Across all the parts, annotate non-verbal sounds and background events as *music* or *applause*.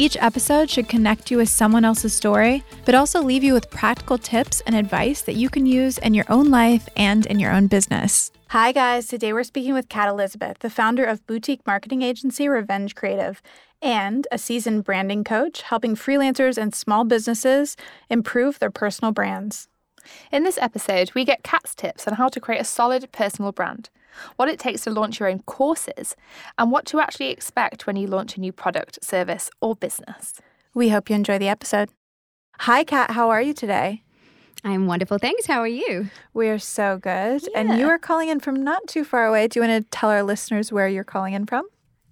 Each episode should connect you with someone else's story, but also leave you with practical tips and advice that you can use in your own life and in your own business. Hi, guys. Today we're speaking with Kat Elizabeth, the founder of boutique marketing agency Revenge Creative and a seasoned branding coach helping freelancers and small businesses improve their personal brands. In this episode, we get Kat's tips on how to create a solid personal brand, what it takes to launch your own courses, and what to actually expect when you launch a new product, service, or business. We hope you enjoy the episode. Hi, Kat. How are you today? I'm wonderful. Thanks. How are you? We're so good. Yeah. And you are calling in from not too far away. Do you want to tell our listeners where you're calling in from?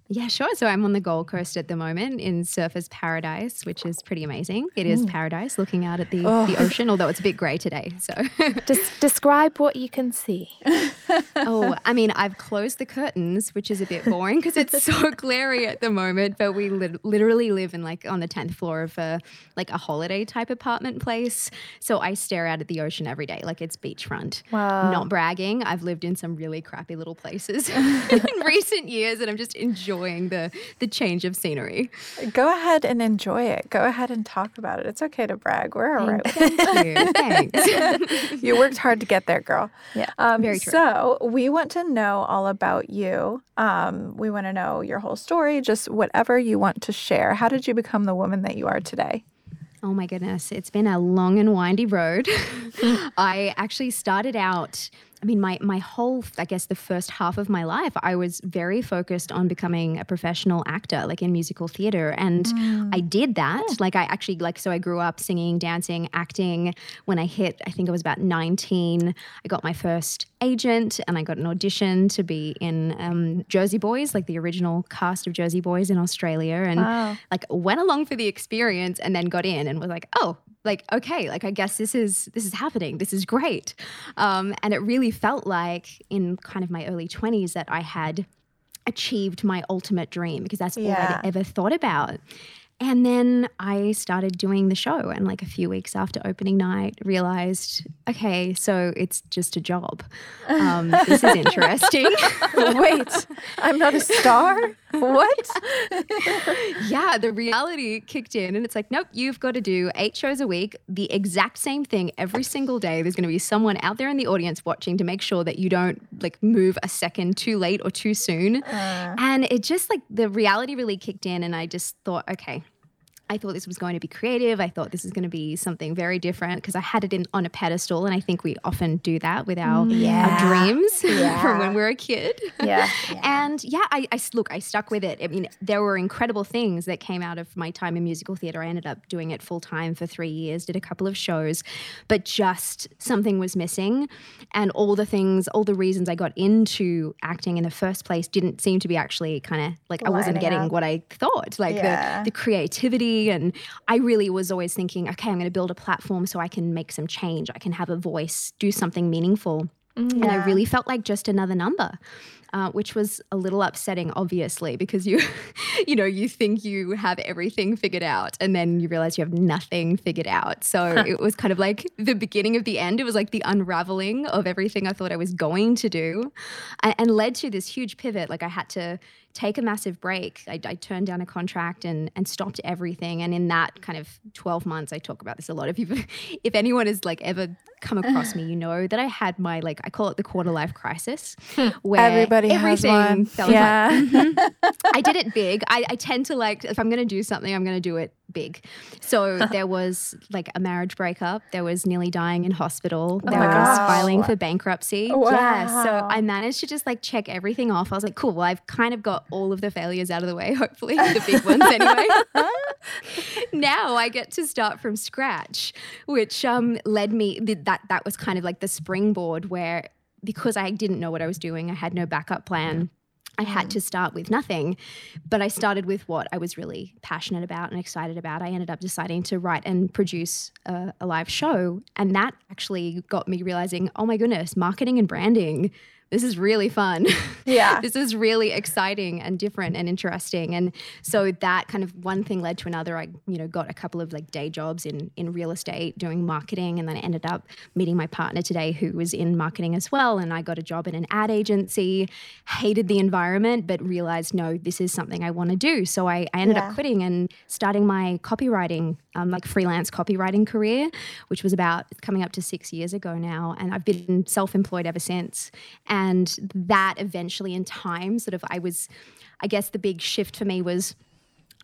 Yeah, sure. So I'm on the Gold Coast at the moment in Surfers Paradise, which is pretty amazing. It is mm. paradise looking out at the, Oh. the ocean, although it's a bit grey today. So, Des- describe what you can see. *laughs* oh, I mean, I've closed the curtains, which is a bit boring because it's so *laughs* glary at the moment. But we lit- literally live in like on the 10th floor of a like a holiday type apartment place. So I stare out at the ocean every day, like it's beachfront. Wow. Not bragging. I've lived in some really crappy little places *laughs* in recent years, and I'm just enjoying the the change of scenery. Go ahead and enjoy it. Go ahead and talk about it. It's okay to brag. We're all right. with Thank you. Thanks. it. *laughs* you worked hard to get there, girl. Yeah, Um, very true. So we want to know all about you. Um, we want to know your whole story, just whatever you want to share. How did you become the woman that you are today? Oh my goodness, it's been a long and windy road. *laughs* I actually started out. I mean, my my whole, I guess, the first half of my life, I was very focused on becoming a professional actor, like in musical theater, and I did that. Like, I actually like, so I grew up singing, dancing, acting. When I hit, I think I was about nineteen, I got my first agent, and I got an audition to be in um, Jersey Boys, like the original cast of Jersey Boys in Australia, and Wow. like went along for the experience and then got in and was like oh like okay like i guess this is this is happening this is great um, and it really felt like in kind of my early 20s that i had achieved my ultimate dream because that's all i'd ever thought about and then I started doing the show, and like a few weeks after opening night, realized, okay, so it's just a job. Um, this is *laughs* interesting. *laughs* Wait, I'm not a star? What? *laughs* yeah, the reality kicked in, and it's like, nope, you've got to do eight shows a week, the exact same thing every single day. There's going to be someone out there in the audience watching to make sure that you don't like move a second too late or too soon. And it just like the reality really kicked in, and I just thought, okay. I thought this was going to be creative. I thought this is going to be something very different because I had it in on a pedestal, and I think we often do that with our, mm. Yeah. our dreams *laughs* Yeah. from when we're a kid. *laughs* Yeah. And yeah, I, I look, I stuck with it. I mean, there were incredible things that came out of my time in musical theater. I ended up doing it full time for three years, did a couple of shows, but just something was missing. And all the things, all the reasons I got into acting in the first place didn't seem to be actually kind of like I wasn't getting up. what I thought, like Yeah. the, the creativity. And I really was always thinking, okay, I'm going to build a platform so I can make some change. I can have a voice, do something meaningful. Mm, and I really felt like just another number. Uh, which was a little upsetting, obviously, because you, *laughs* you know, you think you have everything figured out, and then you realize you have nothing figured out. So it was kind of like the beginning of the end. It was like the unraveling of everything I thought I was going to do, and, and led to this huge pivot. Like I had to take a massive break. I, I turned down a contract and and stopped everything. And in that kind of twelve months, I talk about this a lot. If you, *laughs* if anyone has like ever come across *laughs* me, you know that I had my like I call it the quarter life crisis, where Everybody has everything one. fell apart. Yeah. Mhm. *laughs* I did it big. I, I tend to like if I'm going to do something, I'm going to do it big. So *laughs* there was like a marriage breakup. There was nearly dying in hospital. There was Wow. filing for bankruptcy. Yeah. So I managed to just like check everything off. I was like, cool. Well, I've kind of got all of the failures out of the way. Hopefully, the big *laughs* ones anyway. now I get to start from scratch, which um, led me that that was kind of like the springboard where because I didn't know what I was doing, I had no backup plan. I had mm. to start with nothing, but I started with what I was really passionate about and excited about. I ended up deciding to write and produce a, a live show. And that actually got me realizing oh my goodness, marketing and branding this is really fun. Yeah. *laughs* this is really exciting and different and interesting. And so that kind of one thing led to another. I, you know, got a couple of like day jobs in in real estate doing marketing and then I ended up meeting my partner today who was in marketing as well. And I got a job in an ad agency, hated the environment, but realized no, this is something I want to do. So I, I ended Yeah. up quitting and starting my copywriting, um, like freelance copywriting career, which was about coming up to six years ago now. And I've been self employed ever since. And that eventually, in time, sort of, I was, I guess the big shift for me was.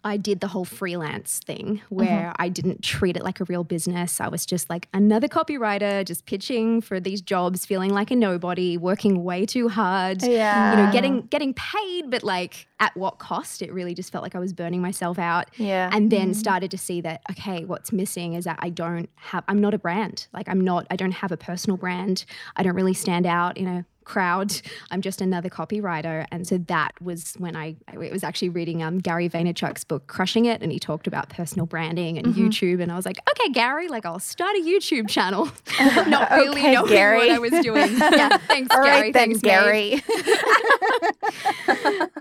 I did the whole freelance thing mm-hmm. where I didn't treat it like a real business. I was just like another copywriter, just pitching for these jobs, feeling like a nobody, working way too hard. Yeah. You know, getting getting paid, but like at what cost? It really just felt like I was burning myself out. Yeah. And then mm-hmm. started to see that, okay, what's missing is that I don't have, I'm not a brand. Like I'm not, I don't have a personal brand. I don't really stand out in a crowd. I'm just another copywriter. And so that was when I, it was actually reading um, Gary Vaynerchuk's book, Crushing It. And he talked about personal branding and Mm-hmm. YouTube. And I was like, okay, Gary, like I'll start a YouTube channel. *laughs* not really Okay, knowing Gary. what I was doing. *laughs* Yeah, thanks, All Gary. right thanks. Gary. *laughs*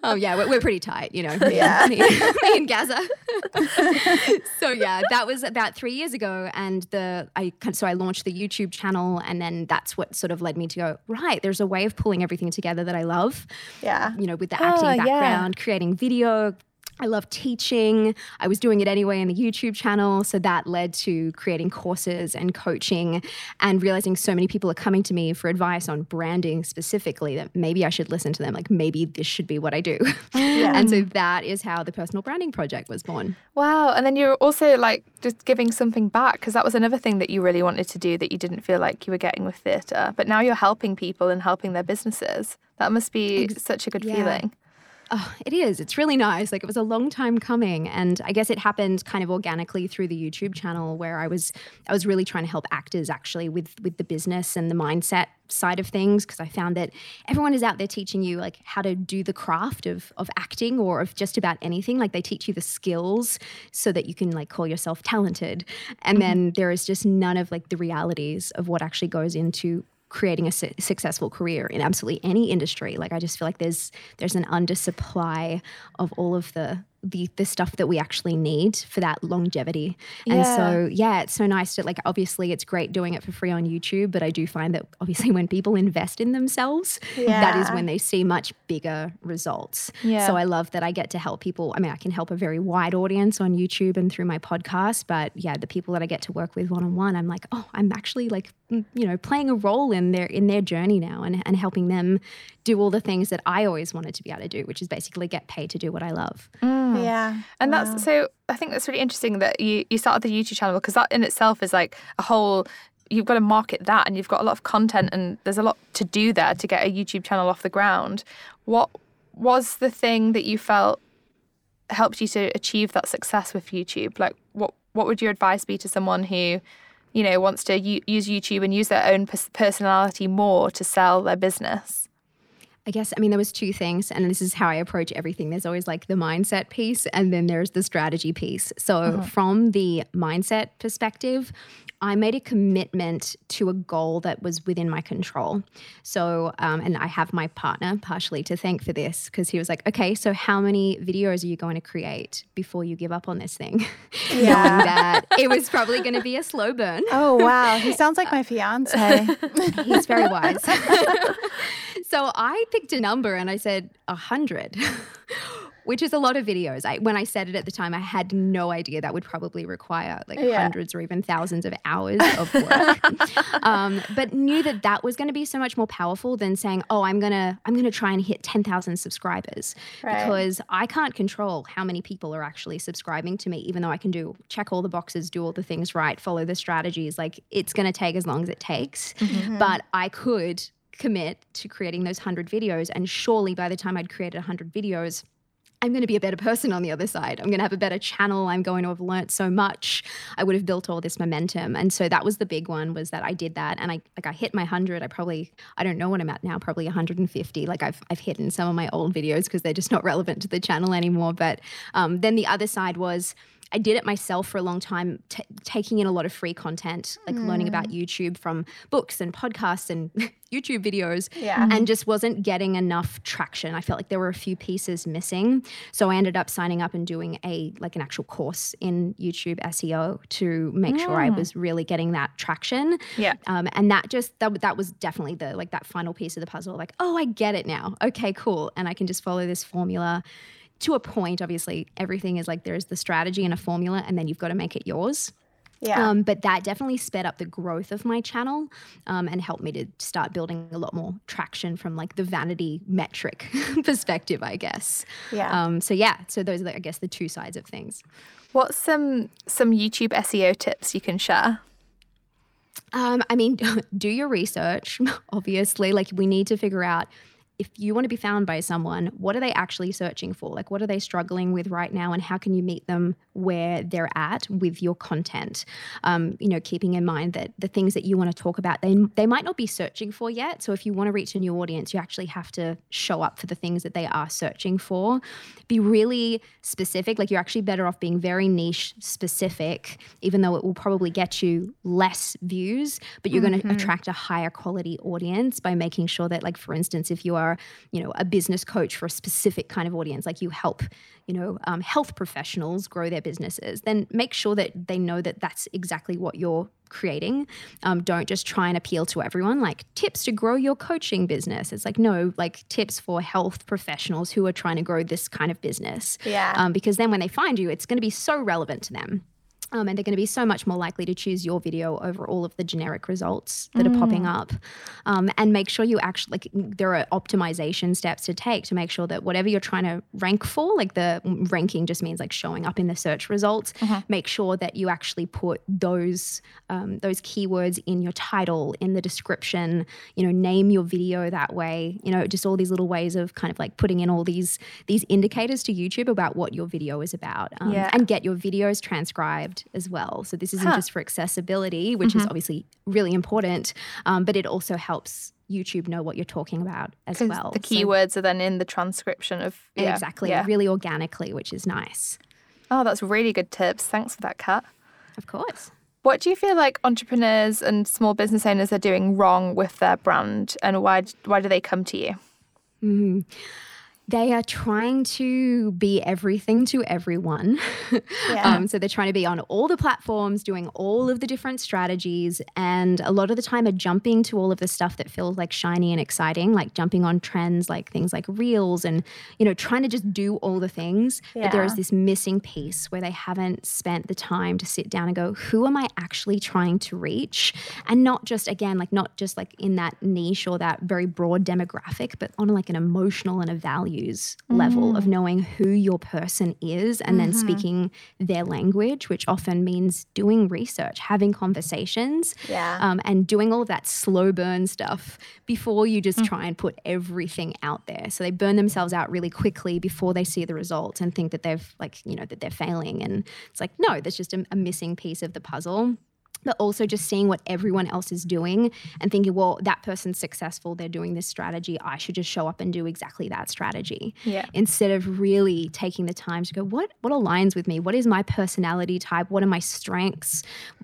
Oh yeah, we're, we're pretty tight, you know. me Yeah. and- me, me and Gaza. so yeah, that was about three years ago, and the I so I launched the YouTube channel, and then that's what sort of led me to go right. There's a way of pulling everything together that I love. Yeah. You know, with the Ah, acting yeah. background, creating video. I love teaching. I was doing it anyway in the YouTube channel. So that led to creating courses and coaching and realizing so many people are coming to me for advice on branding specifically that maybe I should listen to them. Like maybe this should be what I do. and so that is how the personal branding project was born. Wow. And then you're also like just giving something back because that was another thing that you really wanted to do that you didn't feel like you were getting with theatre. But now you're helping people and helping their businesses. That must be such a good yeah. feeling. Oh, it is. It's really nice. Like it was a long time coming, and I guess it happened kind of organically through the YouTube channel, where I was I was really trying to help actors actually with with the business and the mindset side of things because I found that everyone is out there teaching you like how to do the craft of of acting or of just about anything. Like they teach you the skills so that you can like call yourself talented, and mm-hmm. then there is just none of like the realities of what actually goes into creating a su- successful career in absolutely any industry. Like I just feel like there's there's an undersupply of all of the the the stuff that we actually need for that longevity. And so yeah, it's so nice to like obviously it's great doing it for free on YouTube, but I do find that obviously when people invest in themselves, that is when they see much bigger results. Yeah. So I love that I get to help people. I mean, I can help a very wide audience on YouTube and through my podcast, but yeah, the people that I get to work with one on one, I'm like, oh, I'm actually like, you know, playing a role in their in their journey now and, and helping them do all the things that I always wanted to be able to do, which is basically get paid to do what I love. Mm. Yeah. And that's so I think that's really interesting that you, you started the YouTube channel because that in itself is like a whole you've got to market that and you've got a lot of content and there's a lot to do there to get a YouTube channel off the ground. What was the thing that you felt helped you to achieve that success with YouTube? Like what what would your advice be to someone who you know wants to u- use YouTube and use their own pers- personality more to sell their business? I guess, I mean, there was two things, and this is how I approach everything. There's always like the mindset piece, and then there's the strategy piece. So, uh-huh. from the mindset perspective, I made a commitment to a goal that was within my control. So, um, and I have my partner partially to thank for this because he was like, okay, so how many videos are you going to create before you give up on this thing? *laughs* Knowing that it was probably going to be a slow burn. Oh wow, he *laughs* sounds like my fiance. *laughs* He's very wise. so I picked a number and I said a hundred, which is a lot of videos. I, when I said it at the time, I had no idea that would probably require like Yeah. hundreds or even thousands of hours of work. *laughs* um, but knew that that was going to be so much more powerful than saying, "Oh, I'm gonna I'm gonna try and hit ten thousand subscribers," Right. because I can't control how many people are actually subscribing to me. Even though I can do check all the boxes, do all the things right, follow the strategies, like it's going to take as long as it takes. But I could commit to creating those 100 videos and surely by the time I'd created 100 videos I'm going to be a better person on the other side. I'm going to have a better channel. I'm going to have learnt so much. I would have built all this momentum. And so that was the big one was that I did that. And I like I hit my 100. I probably I don't know what I'm at now, probably 150. Like I've I've hit in some of my old videos because they're just not relevant to the channel anymore. But um, then the other side was I did it myself for a long time, t- taking in a lot of free content, like mm. learning about mm. YouTube from books and podcasts and *laughs* YouTube videos, yeah. and just wasn't getting enough traction. I felt like there were a few pieces missing, so I ended up signing up and doing a like an actual course in YouTube SEO to make mm. sure I mm. was really getting that traction. Yeah, um, and that just that that was definitely the like that final piece of the puzzle. Like, oh, I get it now. Okay, cool, and I can just follow this formula to a point, obviously, everything is like there's the strategy and a formula, and then you've got to make it yours. Yeah. Um, but that definitely sped up the growth of my channel um, and helped me to start building a lot more traction from like the vanity metric *laughs* perspective, I guess. Yeah. Um, so yeah, so those are, the, I guess, the two sides of things. What's some some YouTube SEO tips you can share? Um, I mean, *laughs* do your research. *laughs* Obviously, like we need to figure out if you want to be found by someone, what are they actually searching for? Like, what are they struggling with right now, and how can you meet them where they're at with your content? Um, you know, keeping in mind that the things that you want to talk about, they they might not be searching for yet. So if you want to reach a new audience, you actually have to show up for the things that they are searching for. Be really specific. Like, you're actually better off being very niche specific, even though it will probably get you less views, but you're mm-hmm. going to attract a higher quality audience by making sure that, like, for instance, if you are are, you know, a business coach for a specific kind of audience, like you help, you know, um, health professionals grow their businesses, then make sure that they know that that's exactly what you're creating. Um, don't just try and appeal to everyone. Like tips to grow your coaching business. It's like no, like tips for health professionals who are trying to grow this kind of business. Yeah. Um, because then when they find you, it's going to be so relevant to them. Um, and they're going to be so much more likely to choose your video over all of the generic results that mm. are popping mm. up. Um, and make sure you actually, like, there are optimization steps to take to make sure that whatever you're trying to rank for, like the ranking just means like showing up in the search results, mm-hmm. make sure that you actually put those um, those keywords in your title, in the description, you know, name your video that way, you know, just all these little ways of kind of like putting in all these these indicators to YouTube about what your video is about um, yeah. and get your videos transcribed as well. So this isn't huh. just for accessibility, which mm-hmm. is obviously really important, um, but it also helps YouTube know what you're talking about as well. The keywords so, are then in the transcription of yeah, exactly, yeah. really organically, which is nice. Oh, that's really good tips. Thanks for that, Kat. Of course. What do you feel like entrepreneurs and small business owners are doing wrong with their brand, and why why do they come to you? Mm-hmm they are trying to be everything to everyone. *laughs* Yeah. um, so they're trying to be on all the platforms, doing all of the different strategies, and a lot of the time are jumping to all of the stuff that feels like shiny and exciting, like jumping on trends like things like reels and, you know, trying to just do all the things. Yeah. But there is this missing piece where they haven't spent the time to sit down and go, who am I actually trying to reach? And not just, again, like not just like in that niche or that very broad demographic, but on like an emotional and a value values mm. level of mm. knowing who your person is and mm-hmm. then speaking their language, which often means doing research, having conversations, yeah. um, and doing all of that slow burn stuff before you just mm. try and put everything out there. So they burn themselves out really quickly before they see the results and think that they've like, you know, that they're failing. And it's like, no, there's just a, a missing piece of the puzzle but also just seeing what everyone else is doing and thinking, well, that person's successful, they're doing this strategy, I should just show up and do exactly that strategy. Yeah. Instead of really taking the time to go, what what aligns with me? What is my personality type? What are my strengths?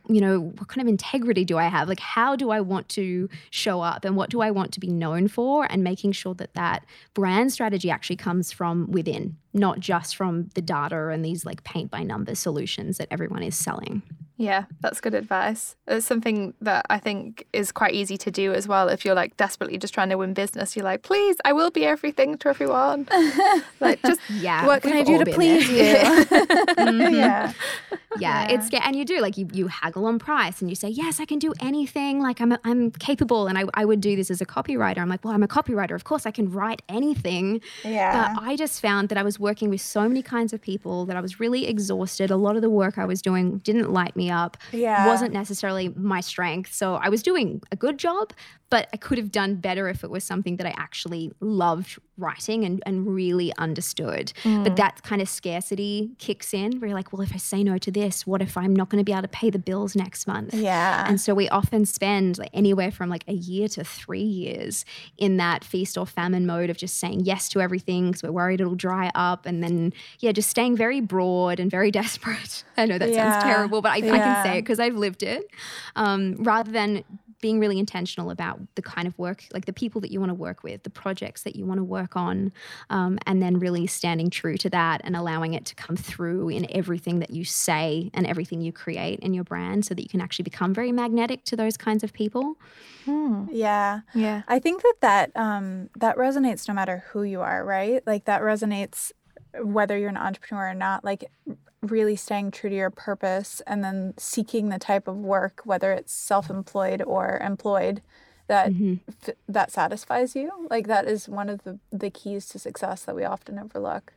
You know, what kind of integrity do I have? Like how do I want to show up and what do I want to be known for and making sure that that brand strategy actually comes from within, not just from the data and these like paint by numbers solutions that everyone is selling. Yeah, that's good advice. It's something that I think is quite easy to do as well. If you're like desperately just trying to win business, you're like, please, I will be everything to everyone. *laughs* like, just *laughs* yeah, what can I do to please you? mm-hmm. *laughs* yeah. yeah, it's and you do like you you haggle on price and you say yes, I can do anything. Like I'm I'm capable, and I I would do this as a copywriter. I'm like, well, I'm a copywriter. Of course, I can write anything. Yeah. But I just found that I was working with so many kinds of people that I was really exhausted. A lot of the work I was doing didn't light me up. Yeah. Wasn't necessarily my strength. So I was doing a good job, but I could have done better if it was something that I actually loved writing and, and really understood. Mm. But that kind of scarcity kicks in where you're like, well, if I say no to this, what if I'm not going to be able to pay the bills next month? Yeah. And so we often spend like anywhere from like a year to three years in that feast or famine mode of just saying yes to everything because we're worried it'll dry up. And then, yeah, just staying very broad and very *laughs* desperate. I know that Yeah. sounds terrible, but I, I can say it because I've lived it. Um, rather than being really intentional about the kind of work, like the people that you want to work with, the projects that you want to work on, um, and then really standing true to that and allowing it to come through in everything that you say and everything you create in your brand so that you can actually become very magnetic to those kinds of people. yeah. Yeah. I think that that um, that resonates no matter who you are, right? Like that resonates whether you're an entrepreneur or not. Like really staying true to your purpose and then seeking the type of work, whether it's self-employed or employed, that mm-hmm. f- that satisfies you. Like that is one of the the keys to success that we often overlook.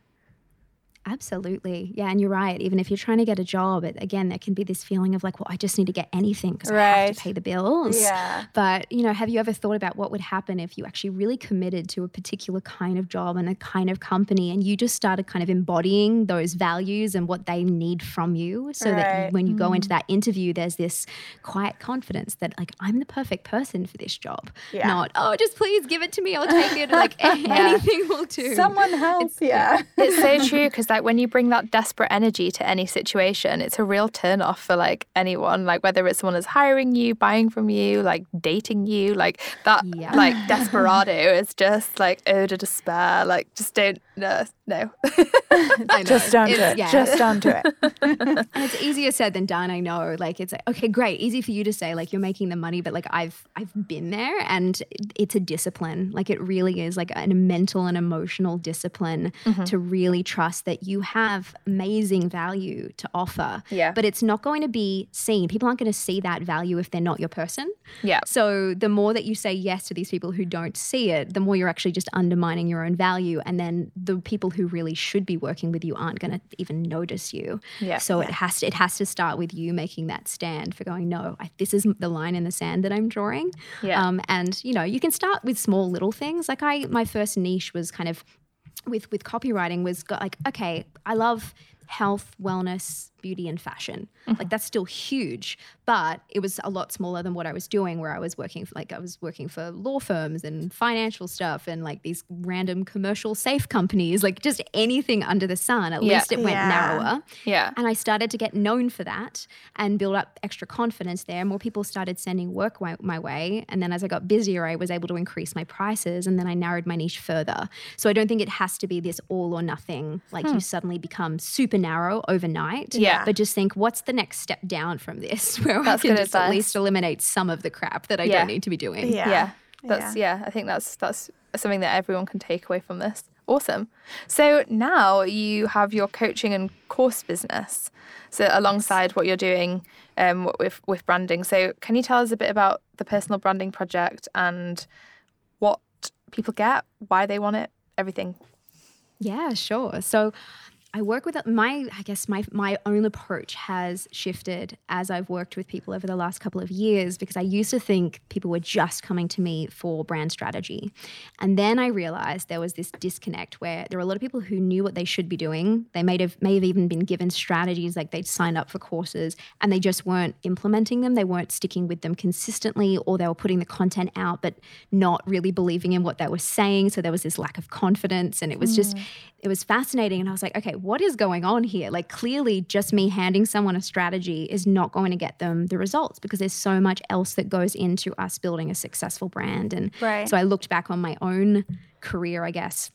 Absolutely. Yeah. And you're right. Even if you're trying to get a job, it, again, there can be this feeling of like, well, I just need to get anything because I have to pay the bills. Yeah. But, you know, have you ever thought about what would happen if you actually really committed to a particular kind of job and a kind of company and you just started kind of embodying those values and what they need from you so that Right. you, when you go into mm-hmm. that interview, there's this quiet confidence that, like, I'm the perfect person for this job. Yeah. Not, oh, just please give it to me. I'll take it. Like, *laughs* *laughs* anything will do. Someone help. Yeah. It's so true because like when you bring that desperate energy to any situation, it's a real turn off for like anyone. Like whether it's someone that's hiring you, buying from you, like dating you, like that Yeah. like *laughs* desperado is just like ode to despair. Like just don't no no. *laughs* Just don't do It's- it. yeah. Just don't do it. *laughs* And it's easier said than done. I know. Like it's like, okay, great, easy for you to say. Like you're making the money, but like I've I've been there, and it's a discipline. Like it really is like a mental and emotional discipline Mm-hmm. to really trust that you have amazing value to offer. Yeah. But it's not going to be seen. People aren't going to see that value if they're not your person. Yeah. So the more that you say yes to these people who don't see it, the more you're actually just undermining your own value. And then the people who really should be working with you aren't going to even notice you. Yeah. So it has to it has to start with you making that stand for going, no, I, this is the line in the sand that I'm drawing. Yeah. Um, and you know, you can start with small little things. Like I, my first niche was kind of with with copywriting was got like, okay, I love health, wellness, beauty, and fashion. Like mm-hmm. that's still huge, but it was a lot smaller than what I was doing, where I was working for, like I was working for law firms and financial stuff and like these random commercial safe companies, like just anything under the sun. At Yeah. least it went Yeah. narrower. Yeah. And I started to get known for that and build up extra confidence there. More people started sending work my, my way. And then as I got busier, I was able to increase my prices and then I narrowed my niche further. So I don't think it has to be this all or nothing, like you hmm. suddenly become super narrow overnight. Yeah. But just think, what's the next step down from this *laughs* where That's I can good just at least eliminate some of the crap that I Yeah. don't need to be doing? Yeah. yeah that's yeah. i think that's that's something that everyone can take away from this awesome so now you have your coaching and course business so alongside what you're doing um, with with branding so can you tell us a bit about the personal branding project and what people get why they want it everything Yeah, sure. So I work with my I guess my my own approach has shifted as I've worked with people over the last couple of years because I used to think people were just coming to me for brand strategy. And then I realized there was this disconnect where there were a lot of people who knew what they should be doing. They may have may have even been given strategies like they'd signed up for courses and they just weren't implementing them. They weren't sticking with them consistently or they were putting the content out but not really believing in what they were saying. So there was this lack of confidence and it was just hmm. it was fascinating and I was like, okay, what is going on here? Like clearly just me handing someone a strategy is not going to get them the results because there's so much else that goes into us building a successful brand. And Right. so I looked back on my own career, I guess,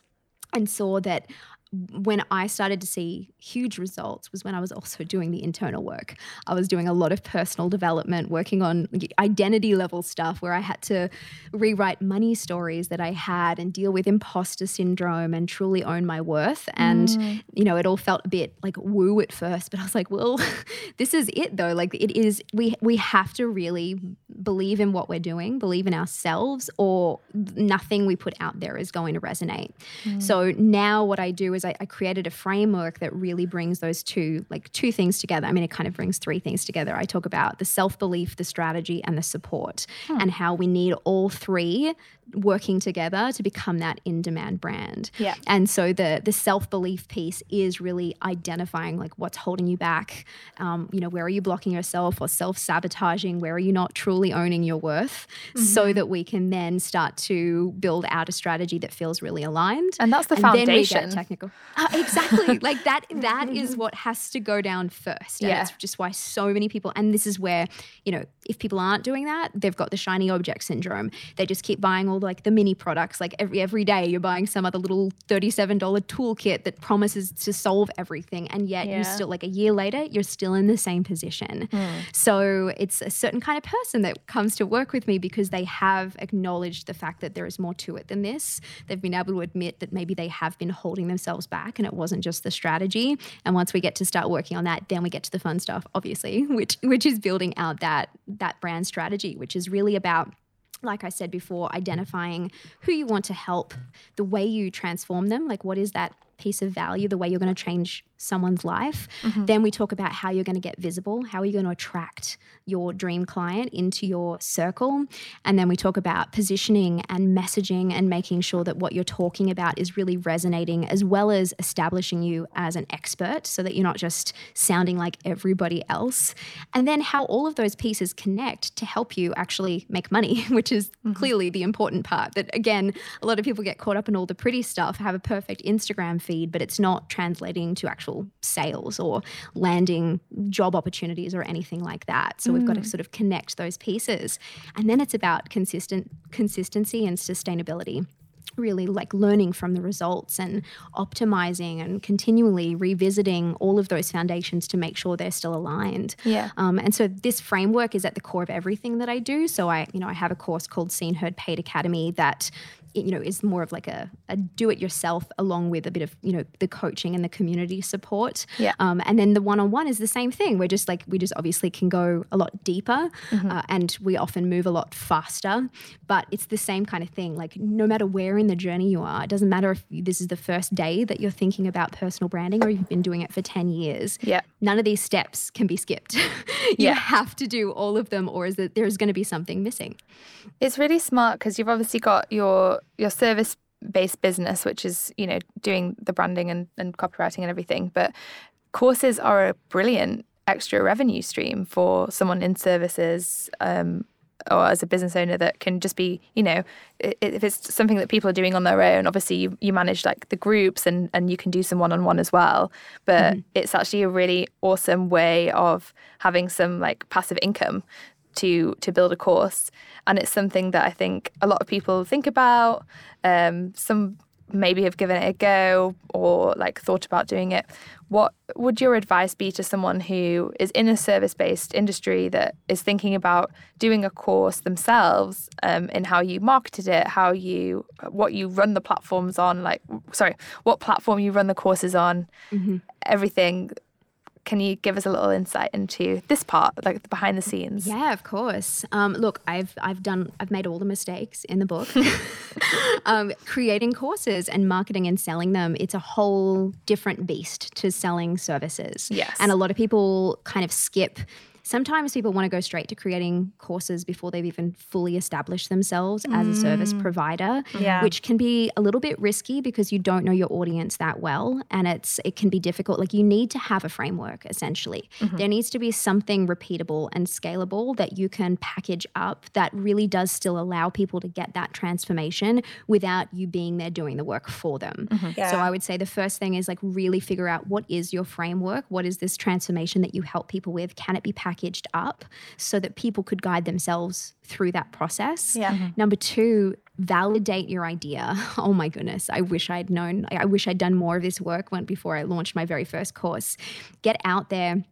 and saw that when I started to see huge results was when I was also doing the internal work. I was doing a lot of personal development, working on identity level stuff where I had to rewrite money stories that I had and deal with imposter syndrome and truly own my worth. And, mm. you know, it all felt a bit like woo at first, but I was like, well, *laughs* this is it though. Like it is, we, we have to really believe in what we're doing, believe in ourselves, or nothing we put out there is going to resonate. Mm. So now what I do is I, I created a framework that really brings those two, like two things together. I mean, it kind of brings three things together. I talk about the self belief, the strategy, and the support, hmm. and how we need all three working together to become that in demand brand. Yeah. And so the the self belief piece is really identifying like what's holding you back. Um, you know, where are you blocking yourself or self sabotaging? Where are you not truly owning your worth? Mm-hmm. So that we can then start to build out a strategy that feels really aligned. And that's the and foundation. technical. Uh, exactly. *laughs* like that. That is *laughs* what has to go down first. And yeah. That's just why so many people. And this is where you know if people aren't doing that, they've got the shiny object syndrome. They just keep buying all all like the mini products. Like every every day you're buying some other little $37 toolkit that promises to solve everything. And yet yeah. you still like a year later, you're still in the same position. Mm. So it's a certain kind of person that comes to work with me because they have acknowledged the fact that there is more to it than this. They've been able to admit that maybe they have been holding themselves back and it wasn't just the strategy. And once we get to start working on that, then we get to the fun stuff, obviously, *laughs* which which is building out that that brand strategy, which is really about like I said before, identifying who you want to help, the way you transform them, like what is that piece of value, the way you're going to change someone's life. Mm-hmm. Then we talk about how you're going to get visible, how are you going to attract your dream client into your circle. And then we talk about positioning and messaging and making sure that what you're talking about is really resonating, as well as establishing you as an expert so that you're not just sounding like everybody else. And then how all of those pieces connect to help you actually make money, *laughs* which is mm-hmm. clearly the important part. That again, a lot of people get caught up in all the pretty stuff, have a perfect Instagram feed, but it's not translating to actual actual sales or landing job opportunities or anything like that. So mm. we've got to mm. sort of connect those pieces. And then it's about consistent consistency and sustainability really like learning from the results and optimizing and continually revisiting all of those foundations to make sure they're still aligned. Yeah. Um, and so this framework is at the core of everything that I do. So I, you know, I have a course called Seen Heard Paid Academy that you know is more of like a, a do it yourself along with a bit of you know the coaching and the community support. Yeah. Um, and then the one-on-one is the same thing. We're just like we just obviously can go a lot deeper mm-hmm. uh, and we often move a lot faster. But it's the same kind of thing. Like no matter where in the journey you are it doesn't matter if this is the first day that you're thinking about personal branding or you've been doing it for 10 years yeah. none of these steps can be skipped. *laughs* You yeah. have to do all of them or is that there's going to be something missing. It's really smart because you've obviously got your your service based business, which is you know doing the branding and, and copywriting and everything. But courses are a brilliant extra revenue stream for someone in services. Um, or as a business owner that can just be, you know, if it's something that people are doing on their own, obviously you, you manage like the groups and, and you can do some one on one as well. But mm-hmm. it's actually a really awesome way of having some like passive income to to build a course, and it's something that I think a lot of people think about. Um, some maybe have given it a go or like thought about doing it. What would your advice be to someone who is in a service based industry that is thinking about doing a course themselves um, in how you marketed it, how you, what you run the platforms on, like, sorry, what platform you run the courses on, mm-hmm. everything can you give us a little insight into this part, like the behind the scenes? Yeah, of course. Um, look, I've I've done I've made all the mistakes in the book. *laughs* um, creating courses and marketing and selling them, it's a whole different beast to selling services. Yes, and a lot of people kind of skip sometimes people want to go straight to creating courses before they've even fully established themselves mm. as a service mm. provider, yeah. which can be a little bit risky because you don't know your audience that well and it's it can be difficult. Like you need to have a framework essentially. Mm-hmm. There needs to be something repeatable and scalable that you can package up that really does still allow people to get that transformation without you being there doing the work for them. Mm-hmm. Yeah. So I would say the first thing is like really figure out what is your framework? What is this transformation that you help people with? Can it be packaged packaged up so that people could guide themselves through that process. Yeah. Mm-hmm. Number two, validate your idea. *laughs* Oh my goodness, I wish I'd known, I wish I'd done more of this work when, before I launched my very first course. Get out there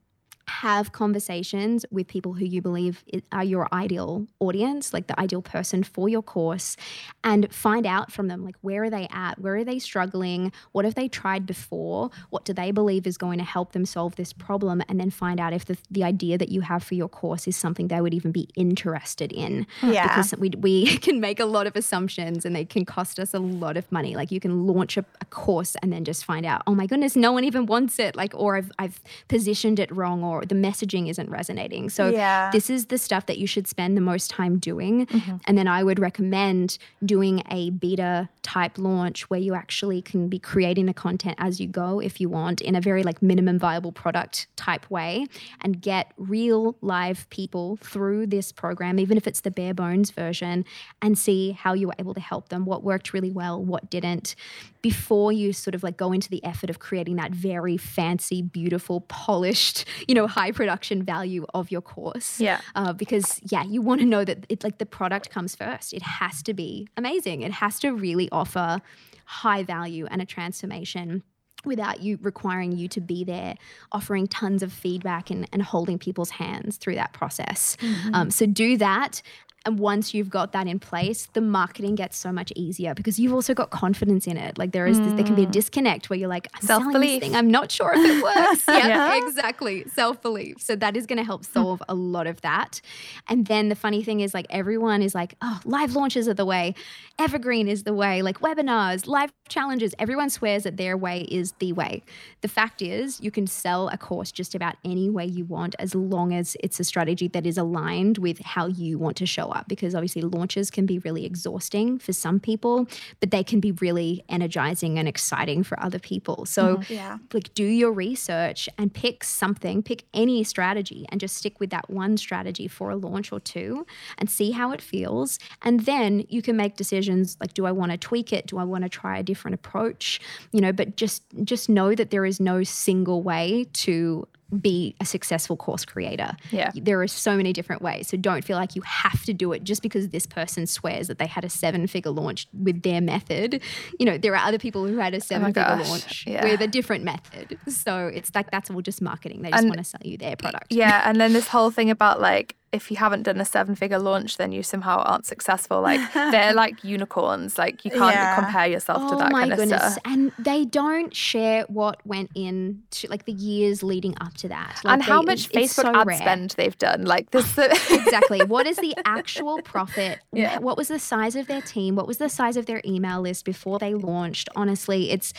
have conversations with people who you believe are your ideal audience, like the ideal person for your course, and find out from them like where are they at? Where are they struggling? What have they tried before? What do they believe is going to help them solve this problem? And then find out if the, the idea that you have for your course is something they would even be interested in. Yeah. Because we, we *laughs* can make a lot of assumptions and they can cost us a lot of money. Like you can launch a, a course and then just find out, oh my goodness, no one even wants it. Like, or I've, I've positioned it wrong or or the messaging isn't resonating. So yeah. this is the stuff that you should spend the most time doing. Mm-hmm. And then I would recommend doing a beta type launch where you actually can be creating the content as you go if you want in a very like minimum viable product type way and get real live people through this program even if it's the bare bones version and see how you were able to help them what worked really well what didn't before you sort of like go into the effort of creating that very fancy beautiful polished *laughs* you know high production value of your course. Yeah. Uh, because, yeah, you want to know that it's like the product comes first. It has to be amazing. It has to really offer high value and a transformation without you requiring you to be there offering tons of feedback and, and holding people's hands through that process mm-hmm. um, so do that and once you've got that in place, the marketing gets so much easier because you've also got confidence in it. Like there is, mm. this, there can be a mm. disconnect where you're like, I'm selling this thing, I'm not sure if it works. *laughs* yeah, yeah, exactly. Self belief. So that is going to help hmm. solve a lot of that. And then the funny thing is, like everyone is like, oh, live launches are the way, evergreen is the way, like webinars, live challenges. Everyone swears that their way is the way. The fact is, you can sell a course just about any way you want as long as it's a strategy that is aligned with how you want to show up because obviously launches can be really exhausting for some people, but they can be really energizing and exciting for other people. So, mm-hmm. yeah. like, do your research and pick something, pick any strategy, and just stick with that one strategy for a launch or two and see how it feels. And then you can make decisions like, do I want to tweak it? Do I want to try a different approach? You know, but just just know that there is no single way to be a successful course creator. Yeah. There are so many different ways. So don't feel like you have to do it just because this person swears that they had a seven figure launch with their method. You know, there are other people who had a seven oh figure launch yeah. with a different method. So it's like that's all just marketing. They just and, want to sell you their product. Yeah. And then this whole thing about like if you haven't done a seven figure launch, then you somehow aren't successful. Like they're *laughs* like unicorns. Like you can't yeah. compare yourself oh to that kind goodness. of stuff. And they don't share what went in to like the years leading up to that. Like and they, how much Facebook so ad rare. spend they've done. Like this *sighs* Exactly. What is the *laughs* actual profit? Yeah. What was the size of their team? What was the size of their email list before they launched? Honestly, it's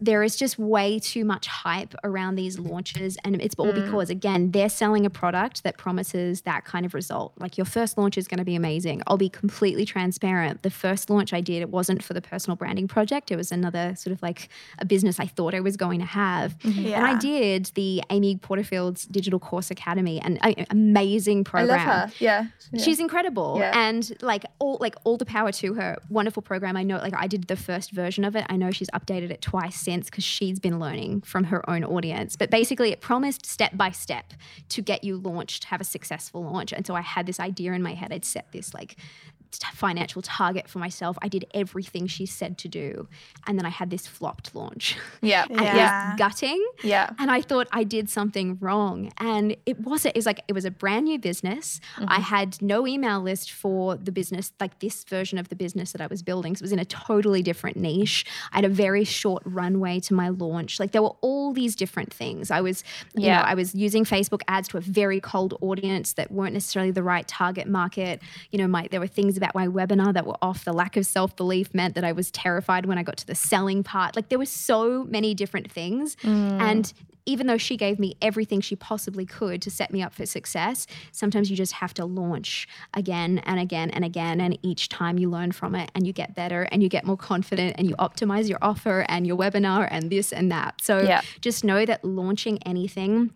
there is just way too much hype around these launches. And it's all mm. because, again, they're selling a product that promises that kind of result. Like your first launch is going to be amazing. I'll be completely transparent. The first launch I did, it wasn't for the personal branding project, it was another sort of like a business I thought I was going to have. Mm-hmm. Yeah. And I did the Amy Porterfield's Digital Course Academy, an amazing program. I love her. Yeah. yeah. She's incredible. Yeah. And like all like all the power to her. Wonderful program. I know like I did the first version of it. I know she's updated it twice sense because she's been learning from her own audience. But basically, it promised step by step to get you launched, have a successful launch. And so I had this idea in my head. I'd set this like financial target for myself. I did everything she said to do. And then I had this flopped launch. *laughs* Yeah. and yeah. it was gutting. Yeah. And I thought I did something wrong. And it wasn't, it was like, it was a brand new business. Mm-hmm. I had no email list for the business, like this version of the business that I was building. So it was in a totally different niche. I had a very short runway to my launch. Like there were all these different things. I was, you yeah. know, I was using Facebook ads to a very cold audience that weren't necessarily the right target market. You know, my, there were things about my webinar that were off. The lack of self belief meant that I was terrified when I got to the selling part. Like there were so many different things. Mm. And even though she gave me everything she possibly could to set me up for success, sometimes you just have to launch again and again and again. And each time you learn from it and you get better and you get more confident and you optimize your offer and your webinar and this and that. So yeah. just know that launching anything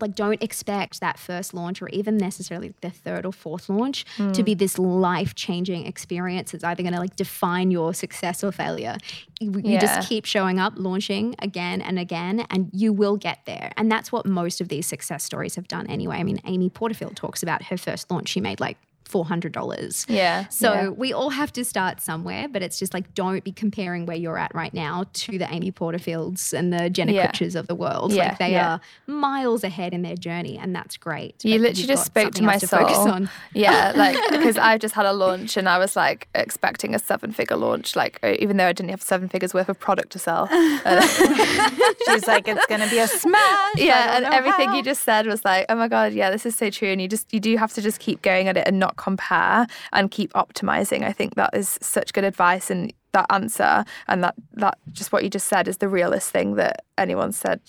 like don't expect that first launch or even necessarily the third or fourth launch mm. to be this life-changing experience it's either going to like define your success or failure you, yeah. you, just keep showing up launching again and again and you will get there and that's what most of these success stories have done anyway i mean amy porterfield talks about her first launch she made like $400. Yeah. So yeah. we all have to start somewhere, but it's just like don't be comparing where you're at right now to the Amy Porterfields and the Jenna Yeah. Kutchers of the world. Yeah, Like they yeah. are miles ahead in their journey, and that's great. You literally just spoke to something my else focus soul. on. *laughs* Yeah, *laughs* like because I just had a launch and I was like expecting a seven figure launch, like even though I didn't have seven figures worth of product to sell. *laughs* She's like, it's gonna be a smash. Yeah, and everything how. you just said was like, oh my god, yeah, this is so true. And you just you do have to just keep going at it and not compare and keep optimizing. I think that is such good advice and that answer and that that just what you just said is the realest thing that anyone said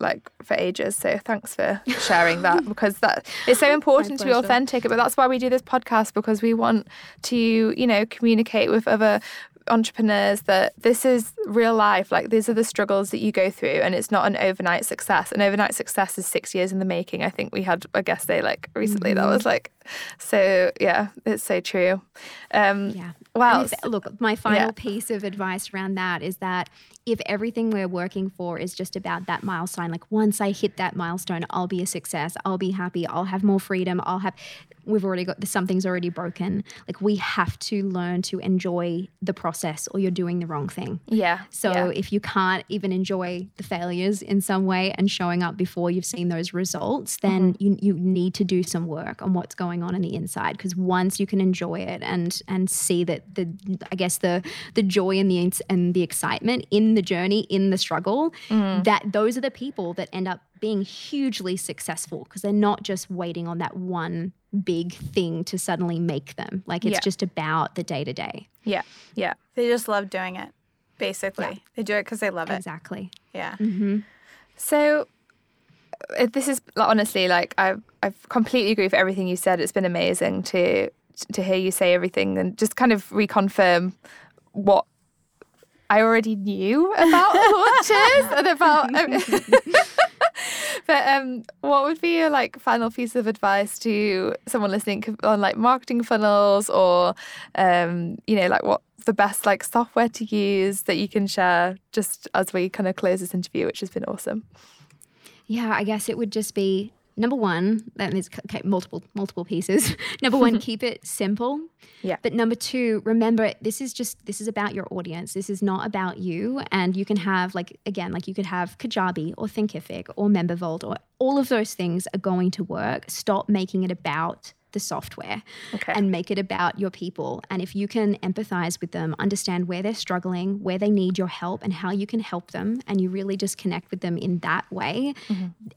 like for ages so thanks for *laughs* sharing that because that it's so important to be authentic but that's why we do this podcast because we want to you know communicate with other entrepreneurs that this is real life like these are the struggles that you go through and it's not an overnight success. An overnight success is six years in the making. I think we had a guest day like recently that was like so yeah it's so true. Um Yeah. wow if- look, my final Yeah. piece of advice around that is that if everything we're working for is just about that milestone, like once I hit that milestone, I'll be a success, I'll be happy, I'll have more freedom, I'll have, we've already got, something's already broken. Like we have to learn to enjoy the process or you're doing the wrong thing. yeah So yeah. if you can't even enjoy the failures in some way and showing up before you've seen those results, then Mm-hmm. you, you need to do some work on what's going on in the inside. Because once you can enjoy it and and see that the I guess the the joy and the and the excitement in the journey, in the struggle, Mm. that those are the people that end up being hugely successful because they're not just waiting on that one big thing to suddenly make them. Like it's Yeah. just about the day to day. yeah yeah They just love doing it. Basically, they do it because they love it. Exactly. Yeah. hmm So uh, this is honestly like I I completely agree with everything you said. It's been amazing to to hear you say everything and just kind of reconfirm what I already knew about *laughs* launches and about. *laughs* *laughs* but um, what would be your like final piece of advice to someone listening on like marketing funnels or um, you know like what the best like software to use that you can share just as we kind of close this interview, which has been awesome. Yeah, I guess it would just be number one. That is okay, multiple multiple pieces. *laughs* number one, *laughs* keep it simple. Yeah. But number two, remember this is just this is about your audience. This is not about you. And you can have like again, like you could have Kajabi or Thinkific or MemberVault or all of those things are going to work. Stop making it about the software Okay. and make it about your people. And if you can empathize with them, understand where they're struggling, where they need your help, and how you can help them, and you really just connect with them in that way,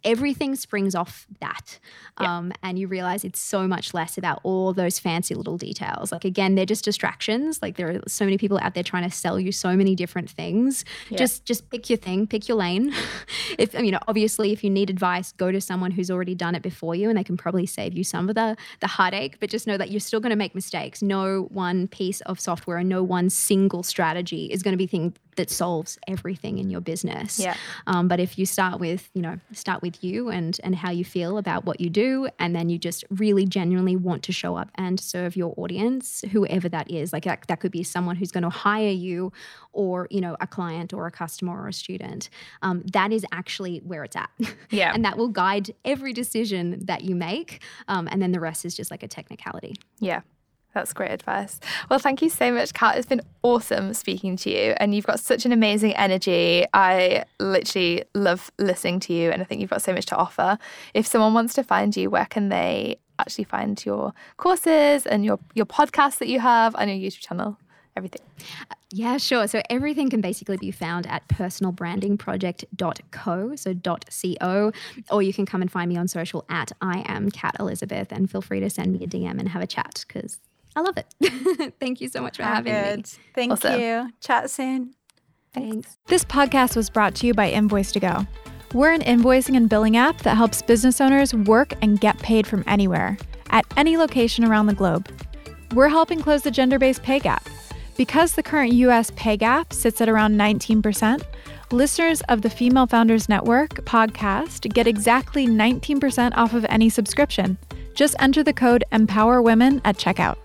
everything springs off that. Um, and you realize it's so much less about all those fancy little details. Like, again, they're just distractions. Like, there are so many people out there trying to sell you so many different things. Just, just pick your thing, pick your lane. *laughs* if, I mean, obviously, if you need advice, go to someone who's already done it before you, and they can probably save you some of the, the heartache. But just know that you're still going to make mistakes. No one piece of software and no one single strategy is going to be thing that solves everything in your business. Yeah. Um, but if you start with, you know, start with you and and how you feel about what you do, and then you just really genuinely want to show up and serve your audience, whoever that is. Like that, that could be someone who's going to hire you, or you know, a client or a customer or a student. Um, that is actually where it's at. Yeah. *laughs* and that will guide every decision that you make. Um, and then the rest is just like a technicality. Yeah. That's great advice. Well, thank you so much, Kat. It's been awesome speaking to you, and you've got such an amazing energy. I literally love listening to you, and I think you've got so much to offer. If someone wants to find you, where can they actually find your courses and your your podcast that you have and your YouTube channel? Everything. Yeah, sure. So everything can basically be found at personalbrandingproject.co, so .co, or you can come and find me on social at I am Kat Elizabeth, and feel free to send me a DM and have a chat because I love it. *laughs* Thank you so much for having me. Thank Awesome. you. Chat soon. Thanks. This podcast was brought to you by Invoice2go. We're an invoicing and billing app that helps business owners work and get paid from anywhere, at any location around the globe. We're helping close the gender based pay gap. Because the current US pay gap sits at around 19%, listeners of the Female Founders Network podcast get exactly 19% off of any subscription. Just enter the code EMPOWERWOMEN at checkout.